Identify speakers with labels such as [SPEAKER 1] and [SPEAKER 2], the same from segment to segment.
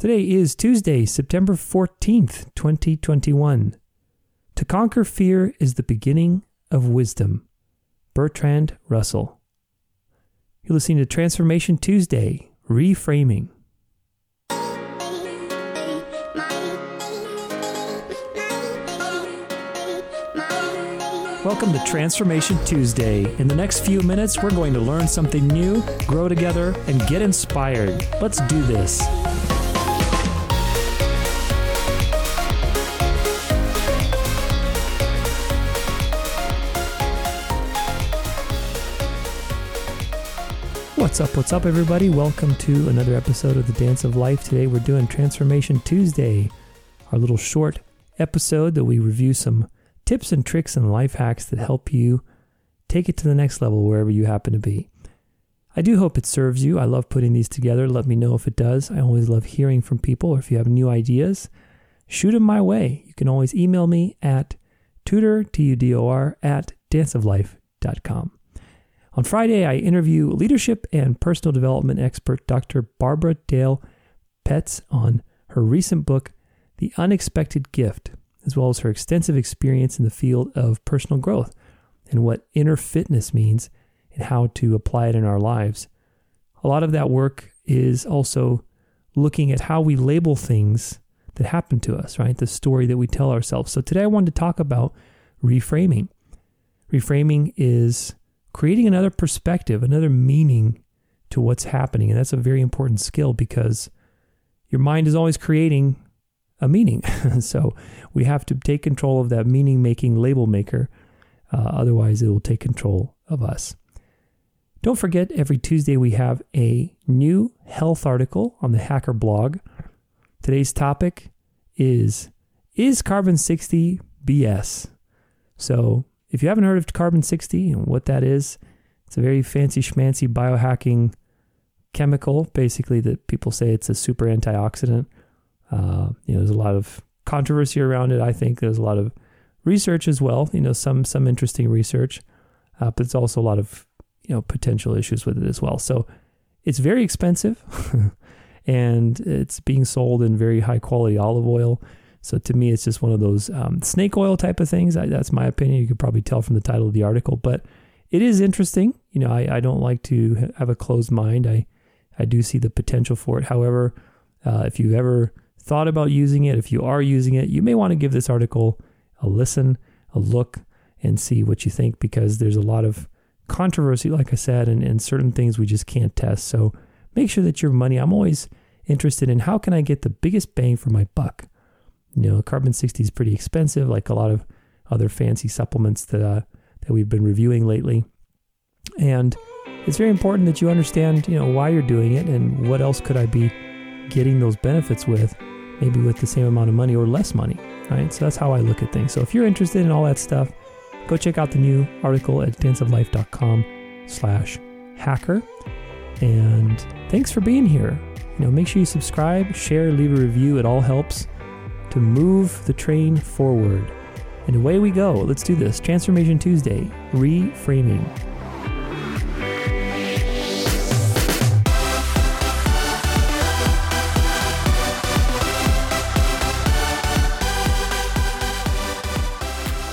[SPEAKER 1] Today is Tuesday, September 14th, 2021. To conquer fear is the beginning of wisdom. Bertrand Russell. You're listening to Transformation Tuesday, Reframing. Welcome to Transformation Tuesday. In the next few minutes, we're going to learn something new, grow together, and get inspired. Let's do this. What's up? What's up, everybody? Welcome to another episode of the Dance of Life. Today we're doing Transformation Tuesday, our little short episode that we review some tips and tricks and life hacks that help you take it to the next level wherever you happen to be. I do hope it serves you. I love putting these together. Let me know if it does. I always love hearing from people, or if you have new ideas, shoot them my way. You can always email me at tudor, T-U-D-O-R, at danceoflife.com. On Friday, I interview leadership and personal development expert Dr. Barbara Dale Petz on her recent book, The Unexpected Gift, as well as her extensive experience in the field of personal growth and what inner fitness means and how to apply it in our lives. A lot of that work is also looking at how we label things that happen to us, right? The story that we tell ourselves. So today I wanted to talk about reframing. Reframing is creating another perspective, another meaning to what's happening. And that's a very important skill because your mind is always creating a meaning. so we have to take control of that meaning making label maker. Uh, otherwise, it will take control of us. Don't forget, every Tuesday we have a new health article on the Hacker blog. Today's topic is Is carbon 60 BS? So if you haven't heard of carbon 60 and what that is, it's a very fancy schmancy biohacking chemical, basically, that people say it's a super antioxidant. Uh, you know, there's a lot of controversy around it. I think there's a lot of research as well, you know, some some interesting research, uh, but there's also a lot of, you know, potential issues with it as well. So it's very expensive and it's being sold in very high quality olive oil. So to me, it's just one of those um, snake oil type of things. I, that's my opinion. You could probably tell from the title of the article, but it is interesting. You know, I, I don't like to have a closed mind. I, I do see the potential for it. However, uh, if you've ever thought about using it, if you are using it, you may want to give this article a listen, a look, and see what you think because there's a lot of controversy, like I said, and, and certain things we just can't test. So make sure that your money, I'm always interested in how can I get the biggest bang for my buck? You know, carbon 60 is pretty expensive, like a lot of other fancy supplements that uh, that we've been reviewing lately. And it's very important that you understand, you know, why you're doing it and what else could I be getting those benefits with, maybe with the same amount of money or less money, right? So that's how I look at things. So if you're interested in all that stuff, go check out the new article at danceoflife.com slash hacker. And thanks for being here. You know, make sure you subscribe, share, leave a review. It all helps to move the train forward. And away we go. Let's do this. Transformation Tuesday, reframing.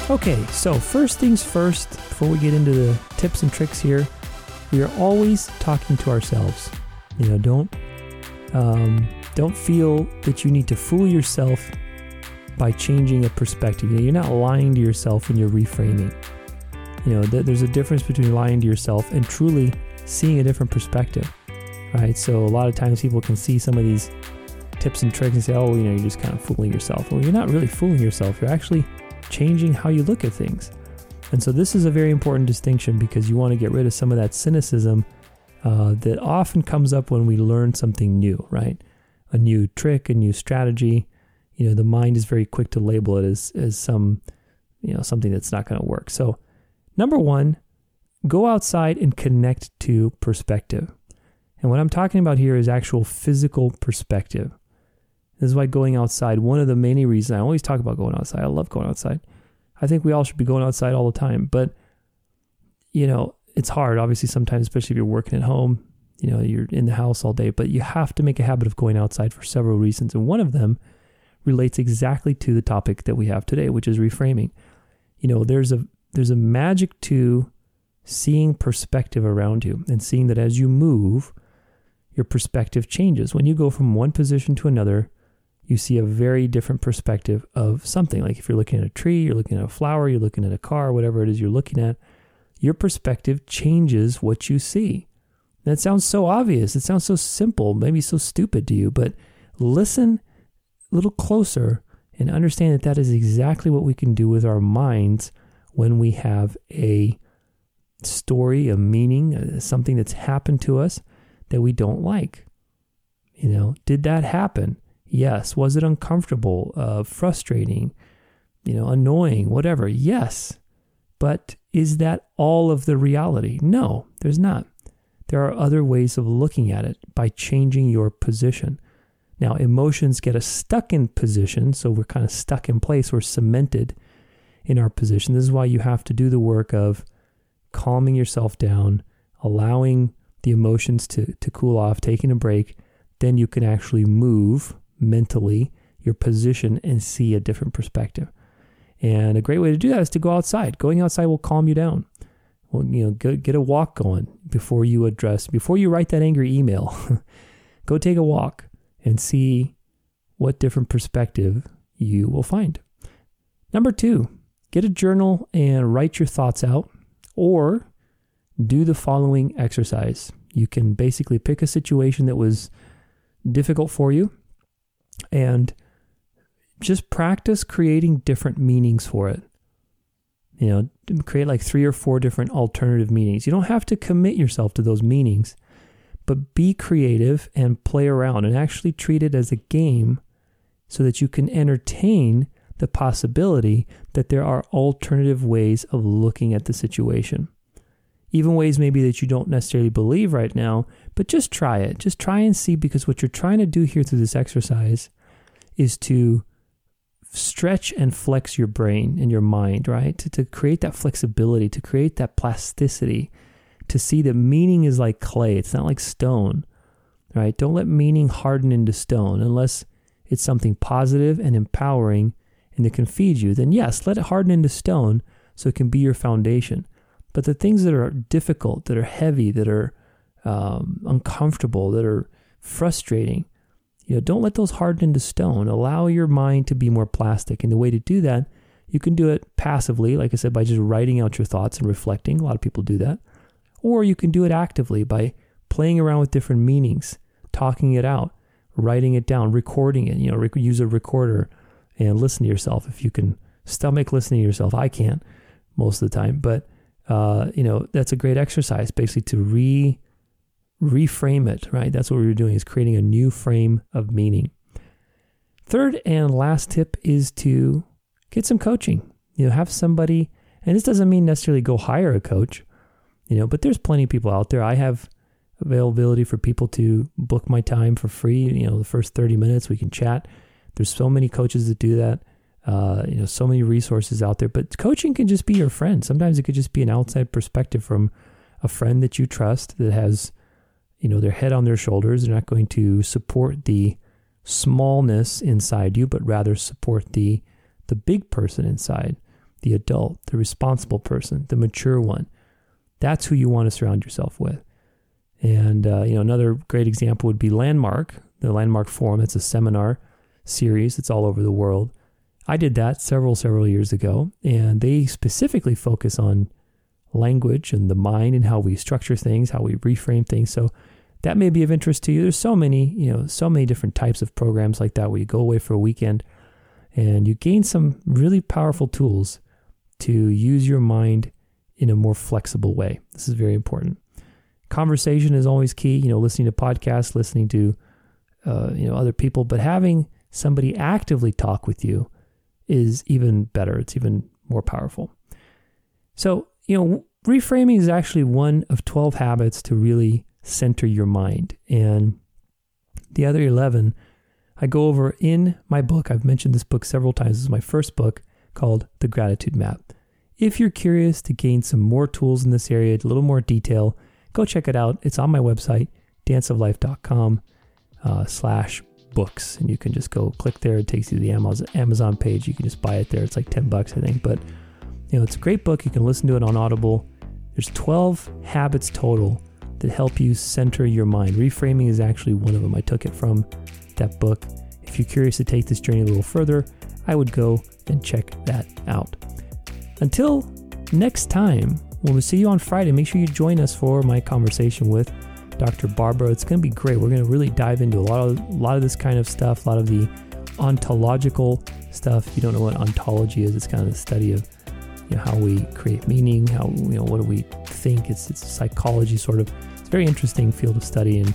[SPEAKER 1] Okay, so first things first, before we get into the tips and tricks here, we are always talking to ourselves. You know, don't um, don't feel that you need to fool yourself by changing a perspective. You know, you're not lying to yourself when you're reframing. You know, th- there's a difference between lying to yourself and truly seeing a different perspective, right? So a lot of times people can see some of these tips and tricks and say, oh, you know, you're just kind of fooling yourself. Well, you're not really fooling yourself. You're actually changing how you look at things. And so this is a very important distinction because you want to get rid of some of that cynicism uh, that often comes up when we learn something new, right? A new trick, a new strategy. You know, the mind is very quick to label it as as some, you know, something that's not going to work. So, number one, go outside and connect to perspective. And what I'm talking about here is actual physical perspective. This is why going outside, one of the many reasons I always talk about going outside. I love going outside. I think we all should be going outside all the time. But, you know, it's hard, obviously, sometimes, especially if you're working at home. you know, you're in the house all day, but you have to make a habit of going outside for several reasons. And one of them relates exactly to the topic that we have today, which is reframing. You know, there's a there's a magic to seeing perspective around you and seeing that as you move, your perspective changes. When you go from one position to another, you see a very different perspective of something. Like if you're looking at a tree, you're looking at a flower, you're looking at a car, whatever it is you're looking at, your perspective changes what you see. That sounds so obvious. It sounds so simple, maybe so stupid to you, but listen little closer and understand that that is exactly what we can do with our minds when we have a story, a meaning, uh, something that's happened to us that we don't like. You know, did that happen? Yes. Was it uncomfortable, uh, frustrating, you know, annoying, whatever? Yes. But is that all of the reality? No, there's not. There are other ways of looking at it by changing your position. Now, emotions get us stuck in position, so we're kind of stuck in place, we're cemented in our position. This is why you have to do the work of calming yourself down, allowing the emotions to, to cool off, taking a break. Then you can actually move mentally your position and see a different perspective. And a great way to do that is to go outside. Going outside will calm you down. Well, you know, get, get a walk going before you address, before you write that angry email. go take a walk and see what different perspective you will find. Number two, get a journal and write your thoughts out, or do the following exercise. You can basically pick a situation that was difficult for you and just practice creating different meanings for it. You know, create like three or four different alternative meanings. You don't have to commit yourself to those meanings, but be creative and play around and actually treat it as a game so that you can entertain the possibility that there are alternative ways of looking at the situation. Even ways maybe that you don't necessarily believe right now, but just try it. Just try and see because what you're trying to do here through this exercise is to stretch and flex your brain and your mind, right? To, to create that flexibility, to create that plasticity, to see that meaning is like clay, it's not like stone, right? Don't let meaning harden into stone unless it's something positive and empowering and it can feed you. Then, yes, let it harden into stone so it can be your foundation. But the things that are difficult, that are heavy, that are um, uncomfortable, that are frustrating, you know, don't let those harden into stone. Allow your mind to be more plastic. And the way to do that, you can do it passively, like I said, by just writing out your thoughts and reflecting. A lot of people do that. Or you can do it actively by playing around with different meanings, talking it out, writing it down, recording it. You know, rec- use a recorder and listen to yourself if you can stomach listening to yourself. I can't most of the time, but uh, you know that's a great exercise, basically to re reframe it, right? That's what we are doing is creating a new frame of meaning. Third and last tip is to get some coaching. You know, have somebody, and this doesn't mean necessarily go hire a coach, you know, but there's plenty of people out there. I have availability for people to book my time for free. You know, the first 30 minutes we can chat. There's so many coaches that do that. Uh, you know, so many resources out there, but coaching can just be your friend. Sometimes it could just be an outside perspective from a friend that you trust that has you know, their head on their shoulders. They're not going to support the smallness inside you, but rather support the the big person inside, the adult, the responsible person, the mature one. That's who you want to surround yourself with. And uh, you know, another great example would be Landmark, the Landmark Forum. It's a seminar series. It's all over the world. I did that several several years ago, and they specifically focus on language and the mind and how we structure things, how we reframe things. So that may be of interest to you. There's so many, you know, so many different types of programs like that where you go away for a weekend and you gain some really powerful tools to use your mind in a more flexible way. This is very important. Conversation is always key, you know, listening to podcasts, listening to uh, you know other people, but having somebody actively talk with you is even better. It's even more powerful. So, you know, reframing is actually one of 12 habits to really center your mind. And the other 11, I go over in my book. I've mentioned this book several times. This is my first book called The Gratitude Map. If you're curious to gain some more tools in this area, a little more detail, go check it out. It's on my website, danceoflife.com uh, slash books. And you can just go click there. It takes you to the Amazon, page. You can just buy it there. It's like 10 bucks, I think. But, you know, it's a great book. You can listen to it on Audible. There's 12 habits total that help you center your mind. Reframing is actually one of them. I took it from that book. If you're curious to take this journey a little further, I would go and check that out. Until next time, when we see you on Friday, make sure you join us for my conversation with Dr. Barbara. It's going to be great. We're going to really dive into a lot of a lot of this kind of stuff, a lot of the ontological stuff. If you don't know what ontology is, it's kind of the study of you know, how we create meaning, how you know what do we think. It's it's psychology sort of. It's a very interesting field of study, and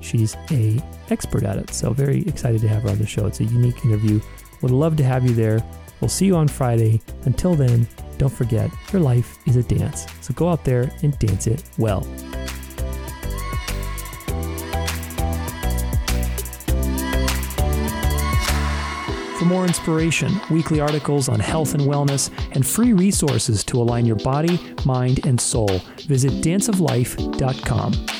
[SPEAKER 1] she's a expert at it. So very excited to have her on the show. It's a unique interview. Would love to have you there. We'll see you on Friday. Until then, don't forget your life is a dance. So go out there and dance it well. For more inspiration, weekly articles on health and wellness, and free resources to align your body, mind, and soul, visit danceoflife.com.